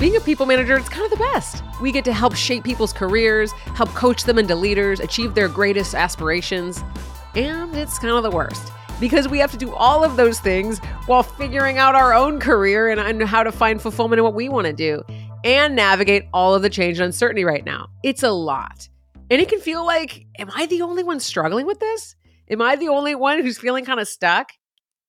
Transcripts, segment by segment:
being a people manager is kind of the best. We get to help shape people's careers, help coach them into leaders, achieve their greatest aspirations. And it's kind of the worst because we have to do all of those things while figuring out our own career and, and how to find fulfillment in what we want to do and navigate all of the change and uncertainty right now. It's a lot. And it can feel like, am I the only one struggling with this? Am I the only one who's feeling kind of stuck?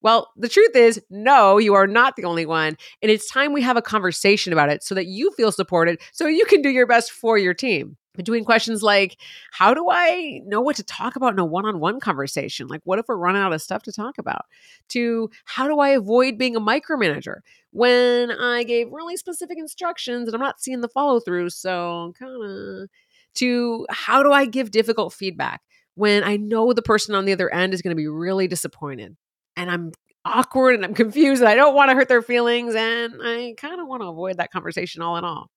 Well, the truth is, no, you are not the only one. And it's time we have a conversation about it so that you feel supported so you can do your best for your team. Between questions like, how do I know what to talk about in a one on one conversation? Like, what if we're running out of stuff to talk about? To how do I avoid being a micromanager when I gave really specific instructions and I'm not seeing the follow through? So, kind of, to how do I give difficult feedback when I know the person on the other end is going to be really disappointed? And I'm awkward and I'm confused and I don't want to hurt their feelings and I kind of want to avoid that conversation all in all.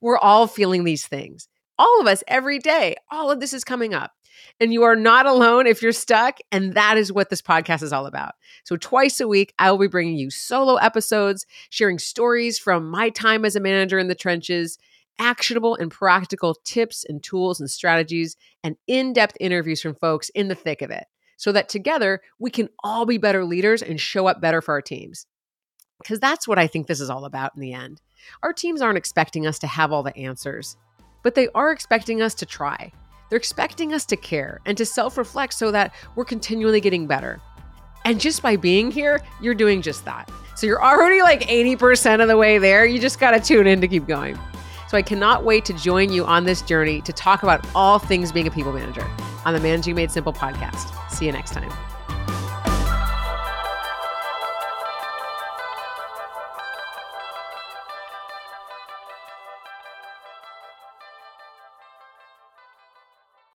We're all feeling these things. All of us every day. All of this is coming up. And you are not alone if you're stuck. And that is what this podcast is all about. So, twice a week, I will be bringing you solo episodes, sharing stories from my time as a manager in the trenches, actionable and practical tips and tools and strategies, and in depth interviews from folks in the thick of it so that together we can all be better leaders and show up better for our teams. Because that's what I think this is all about in the end. Our teams aren't expecting us to have all the answers, but they are expecting us to try. They're expecting us to care and to self reflect so that we're continually getting better. And just by being here, you're doing just that. So you're already like 80% of the way there. You just got to tune in to keep going. So I cannot wait to join you on this journey to talk about all things being a people manager on the Managing Made Simple podcast. See you next time.